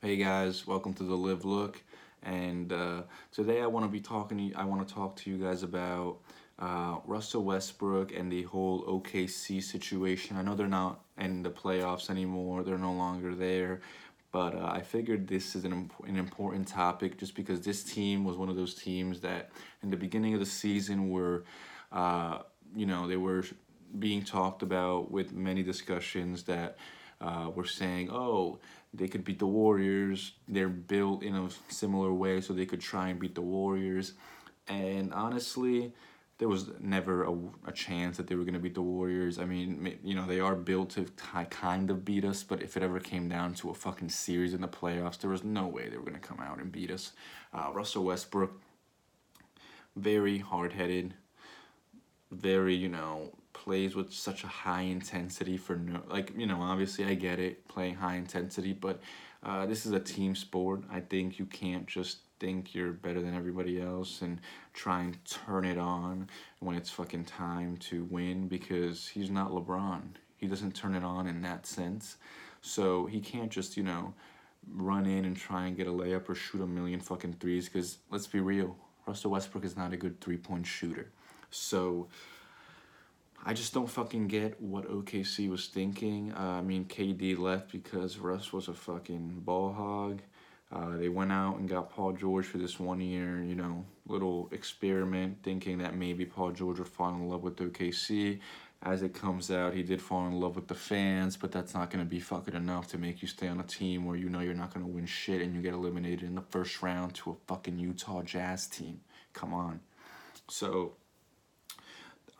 Hey guys, welcome to the Liv Look, and uh, today I want to be talking. To you, I want to talk to you guys about uh, Russell Westbrook and the whole OKC situation. I know they're not in the playoffs anymore; they're no longer there. But uh, I figured this is an, imp- an important topic just because this team was one of those teams that, in the beginning of the season, were, uh, you know, they were being talked about with many discussions that uh, were saying, oh, they could beat the Warriors. They're built in a similar way, so they could try and beat the Warriors. And honestly, there was never a, a chance that they were going to beat the Warriors. I mean, you know, they are built to kind of beat us, but if it ever came down to a fucking series in the playoffs, there was no way they were going to come out and beat us. Uh, Russell Westbrook, very hard headed, very, you know, plays with such a high intensity for no like you know obviously I get it playing high intensity but uh, this is a team sport. I think you can't just think you're better than everybody else and try and turn it on when it's fucking time to win because he's not LeBron. He doesn't turn it on in that sense. So he can't just you know run in and try and get a layup or shoot a million fucking threes because let's be real Russell Westbrook is not a good three point shooter. So I just don't fucking get what OKC was thinking. Uh, I mean, KD left because Russ was a fucking ball hog. Uh, they went out and got Paul George for this one year, you know, little experiment, thinking that maybe Paul George would fall in love with OKC. As it comes out, he did fall in love with the fans, but that's not going to be fucking enough to make you stay on a team where you know you're not going to win shit and you get eliminated in the first round to a fucking Utah Jazz team. Come on. So,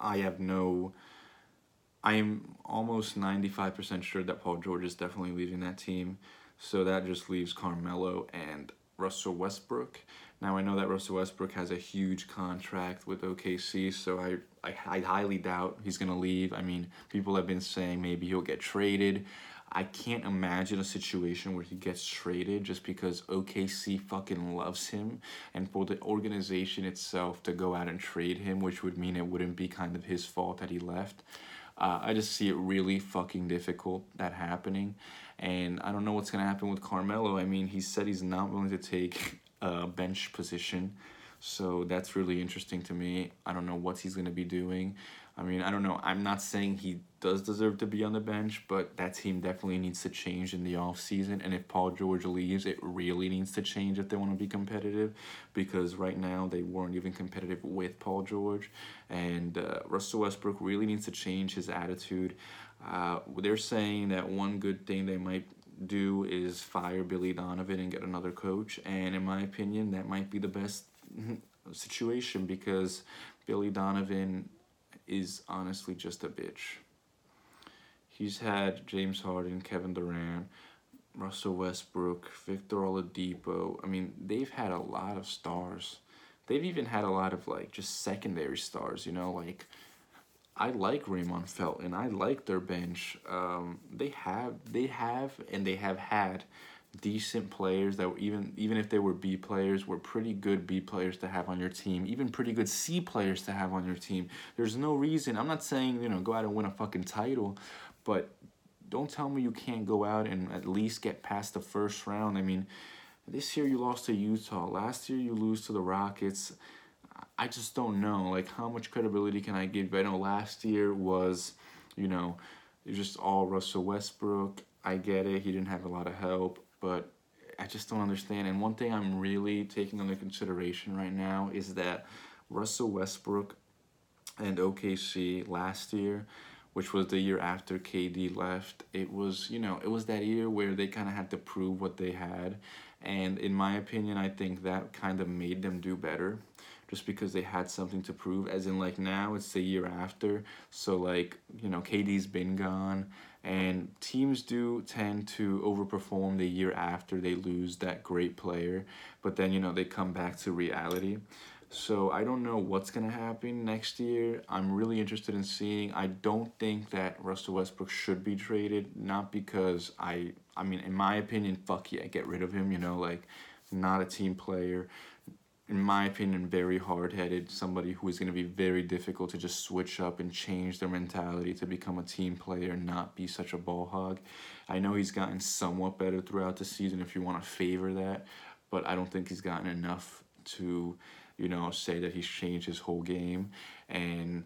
I have no. I am almost 95% sure that Paul George is definitely leaving that team. So that just leaves Carmelo and Russell Westbrook. Now I know that Russell Westbrook has a huge contract with OKC, so I, I, I highly doubt he's to leave. I mean, people have been saying maybe he'll get traded. I can't imagine a situation where he gets traded just because OKC fucking loves him and for the organization itself to go out and trade him, which would mean it wouldn't be kind of his fault that he left. Uh, I just see it really fucking difficult that happening. And I don't know what's going to happen with Carmelo. I mean, he said he's not willing to take a bench position. So that's really interesting to me. I don't know what he's going to be doing. I mean, I don't know. I'm not saying he does deserve to be on the bench, but that team definitely needs to change in the offseason. And if Paul George leaves, it really needs to change if they want to be competitive because right now they weren't even competitive with Paul George. And uh, Russell Westbrook really needs to change his attitude. Uh, they're saying that one good thing they might do is fire Billy Donovan and get another coach. And in my opinion, that might be the best situation because Billy Donovan is honestly just a bitch. He's had James Harden, Kevin Durant, Russell Westbrook, Victor Oladipo. I mean, they've had a lot of stars. They've even had a lot of like just secondary stars, you know, like I like Raymond Felton. I like their bench. Um, they have they have and they have had decent players that were even even if they were B players were pretty good B players to have on your team, even pretty good C players to have on your team. There's no reason. I'm not saying, you know, go out and win a fucking title, but don't tell me you can't go out and at least get past the first round. I mean, this year you lost to Utah. Last year you lose to the Rockets. I just don't know. Like how much credibility can I give? I know last year was, you know, just all Russell Westbrook. I get it. He didn't have a lot of help but I just don't understand. And one thing I'm really taking under consideration right now is that Russell Westbrook and OKC last year, which was the year after KD left, it was, you know, it was that year where they kind of had to prove what they had. And in my opinion, I think that kind of made them do better just because they had something to prove. As in, like, now it's the year after. So, like, you know, KD's been gone. And teams do tend to overperform the year after they lose that great player. But then, you know, they come back to reality. So I don't know what's going to happen next year. I'm really interested in seeing. I don't think that Russell Westbrook should be traded, not because I I mean in my opinion, fuck yeah, get rid of him, you know, like not a team player in my opinion, very hard headed. Somebody who is going to be very difficult to just switch up and change their mentality to become a team player and not be such a ball hog. I know he's gotten somewhat better throughout the season if you want to favor that, but I don't think he's gotten enough to, you know, say that he's changed his whole game. And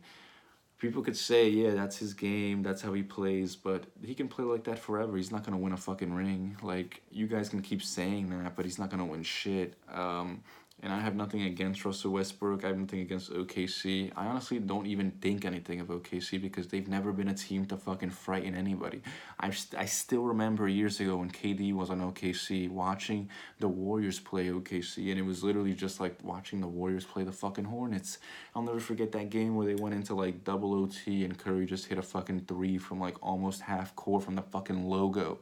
people could say, yeah, that's his game, that's how he plays, but he can play like that forever. He's not gonna win a fucking ring. Like you guys can keep saying that, but he's not gonna win shit. Um, and I have nothing against Russell Westbrook. I have nothing against OKC. I honestly don't even think anything of OKC because they've never been a team to fucking frighten anybody. I, st- I still remember years ago when KD was on OKC watching the Warriors play OKC, and it was literally just like watching the Warriors play the fucking Hornets. I'll never forget that game where they went into like double OT and Curry just hit a fucking three from like almost half court from the fucking logo.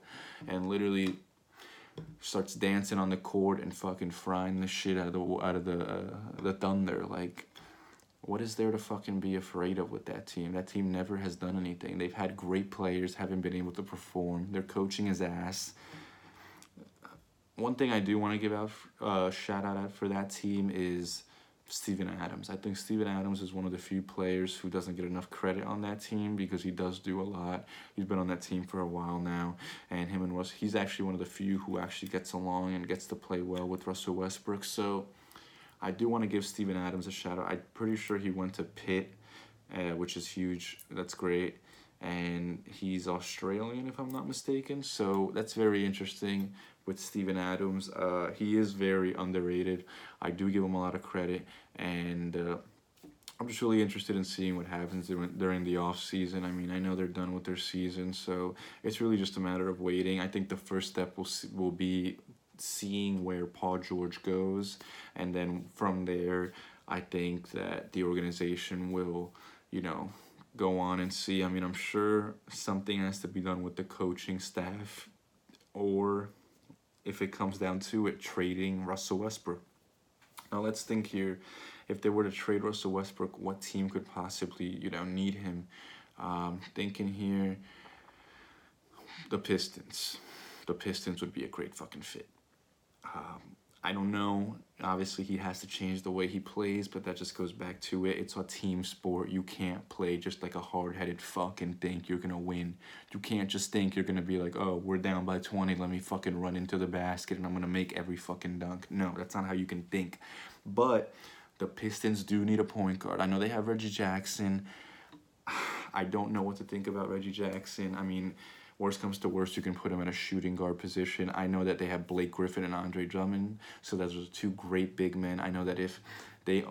And literally starts dancing on the court and fucking frying the shit out of the out of the uh, the Thunder. Like, what is there to fucking be afraid of with that team? That team never has done anything. They've had great players, haven't been able to perform. Their coaching is ass. One thing I do want to give out uh, shout out for that team is Steven Adams. I think Steven Adams is one of the few players who doesn't get enough credit on that team because he does do a lot. He's been on that team for a while now, and him and Russ, he's actually one of the few who actually gets along and gets to play well with Russell Westbrook. So I do want to give Steven Adams a shout out. I'm pretty sure he went to Pitt, uh, which is huge. That's great. And he's Australian, if I'm not mistaken. So that's very interesting with Steven Adams. Uh, he is very underrated. I do give him a lot of credit, and uh, I'm just really interested in seeing what happens during the off season. I mean, I know they're done with their season, so it's really just a matter of waiting. I think the first step will will be seeing where Paul George goes, and then from there, I think that the organization will, you know, go on and see. I mean, I'm sure something has to be done with the coaching staff, or if it comes down to it, trading Russell Westbrook. Now let's think here. If they were to trade Russell Westbrook, what team could possibly, you know, need him? Um, thinking here, the Pistons. The Pistons would be a great fucking fit. Um, I don't know. Obviously, he has to change the way he plays, but that just goes back to it. It's a team sport. You can't play just like a hard headed fucking think you're gonna win. You can't just think you're gonna be like, oh, we're down by 20, let me fucking run into the basket and I'm gonna make every fucking dunk. No, that's not how you can think. But the Pistons do need a point guard. I know they have Reggie Jackson. I don't know what to think about Reggie Jackson. I mean, Worst comes to worst, you can put him in a shooting guard position. I know that they have Blake Griffin and Andre Drummond, so those are two great big men. I know that if they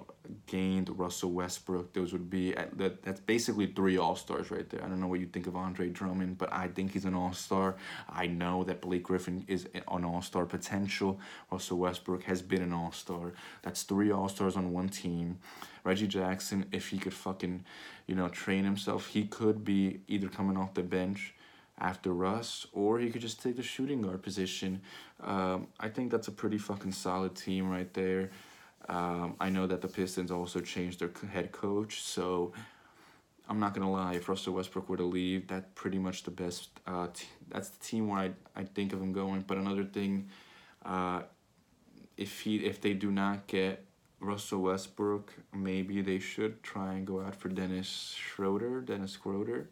gained Russell Westbrook, those would be at, that. That's basically three All Stars right there. I don't know what you think of Andre Drummond, but I think he's an All Star. I know that Blake Griffin is an All Star potential. Russell Westbrook has been an All Star. That's three All Stars on one team. Reggie Jackson, if he could fucking, you know, train himself, he could be either coming off the bench after Russ, or he could just take the shooting guard position. Um, I think that's a pretty fucking solid team right there. Um, I know that the Pistons also changed their head coach, so I'm not gonna lie. If Russell Westbrook were to leave, that's pretty much the best. Uh, t- that's the team where I I think of him going. But another thing, uh, if he if they do not get Russell Westbrook, maybe they should try and go out for Dennis Schroeder. Dennis Schroeder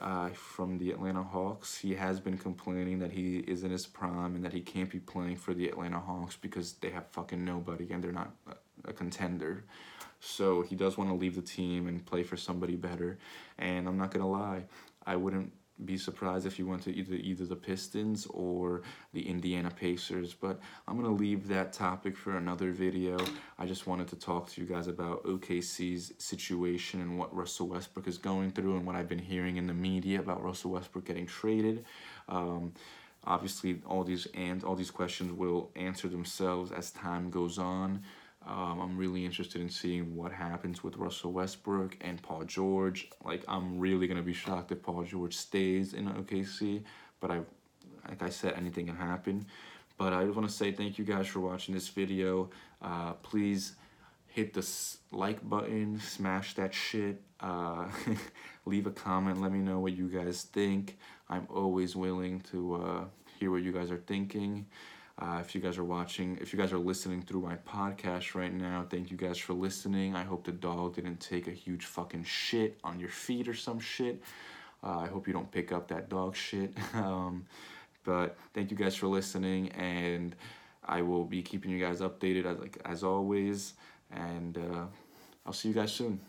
uh, from the Atlanta Hawks. He has been complaining that he is in his prime and that he can't be playing for the Atlanta Hawks because they have fucking nobody and they're not a, a contender. So he does want to leave the team and play for somebody better. And I'm not gonna lie, I wouldn't be surprised if you went to either either the Pistons or the Indiana Pacers. But I'm gonna leave that topic for another video. I just wanted to talk to you guys about OKC's situation and what Russell Westbrook is going through and what I've been hearing in the media about Russell Westbrook getting traded. Um, obviously, all these and all these questions will answer themselves as time goes on. Um, I'm really interested in seeing what happens with Russell Westbrook and Paul George. Like, I'm really gonna be shocked if Paul George stays in OKC. But I, like I said, anything can happen. But I just want to say thank you guys for watching this video. Uh, please hit the like button, smash that shit. Uh, leave a comment. Let me know what you guys think. I'm always willing to uh, hear what you guys are thinking. Uh, if you guys are watching, if you guys are listening through my podcast right now, thank you guys for listening. I hope the dog didn't take a huge fucking shit on your feet or some shit. Uh, I hope you don't pick up that dog shit. um, but thank you guys for listening, and I will be keeping you guys updated as like as always. And uh, I'll see you guys soon.